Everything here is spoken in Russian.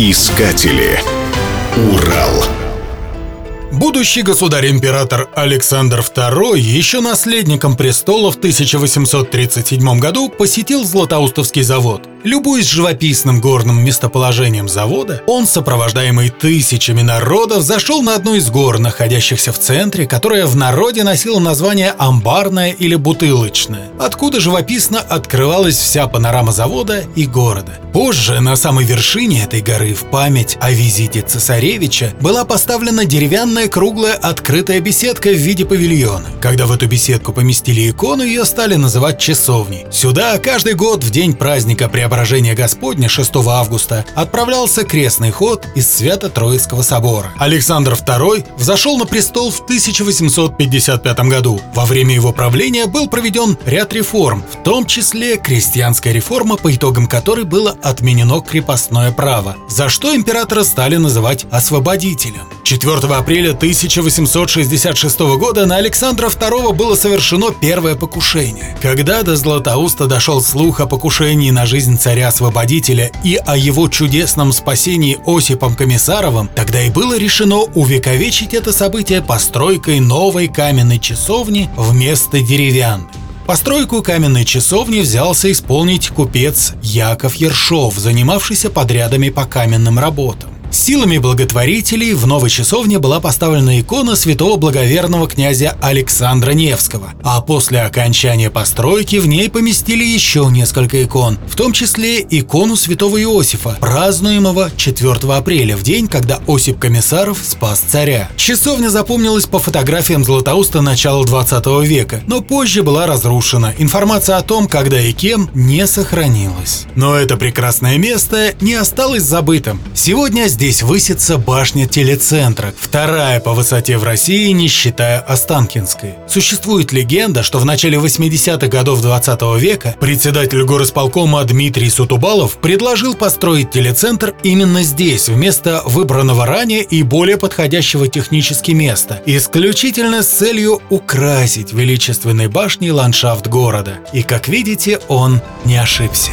Искатели. Урал. Будущий государь-император Александр II, еще наследником престола в 1837 году, посетил Златоустовский завод. Любуясь живописным горным местоположением завода, он, сопровождаемый тысячами народов, зашел на одну из гор, находящихся в центре, которая в народе носила название «Амбарная» или «Бутылочная», откуда живописно открывалась вся панорама завода и города. Позже на самой вершине этой горы в память о визите цесаревича была поставлена деревянная круглая открытая беседка в виде павильона. Когда в эту беседку поместили икону, ее стали называть часовней. Сюда каждый год в день праздника Преображения Господня 6 августа отправлялся крестный ход из Свято-Троицкого собора. Александр II взошел на престол в 1855 году. Во время его правления был проведен ряд реформ, в том числе крестьянская реформа, по итогам которой было отменено крепостное право, за что императора стали называть освободителем. 4 апреля 1866 года на Александра II было совершено первое покушение. Когда до Златоуста дошел слух о покушении на жизнь царя-освободителя и о его чудесном спасении Осипом Комиссаровым, тогда и было решено увековечить это событие постройкой новой каменной часовни вместо деревянной. Постройку каменной часовни взялся исполнить купец Яков Ершов, занимавшийся подрядами по каменным работам. Силами благотворителей в новой часовне была поставлена икона святого благоверного князя Александра Невского, а после окончания постройки в ней поместили еще несколько икон, в том числе икону святого Иосифа, празднуемого 4 апреля, в день, когда Осип Комиссаров спас царя. Часовня запомнилась по фотографиям Златоуста начала 20 века, но позже была разрушена. Информация о том, когда и кем, не сохранилась. Но это прекрасное место не осталось забытым. Сегодня здесь высится башня телецентра, вторая по высоте в России, не считая Останкинской. Существует легенда, что в начале 80-х годов 20 века председатель горосполкома Дмитрий Сутубалов предложил построить телецентр именно здесь, вместо выбранного ранее и более подходящего технически места, исключительно с целью украсить величественной башней ландшафт города. И, как видите, он не ошибся.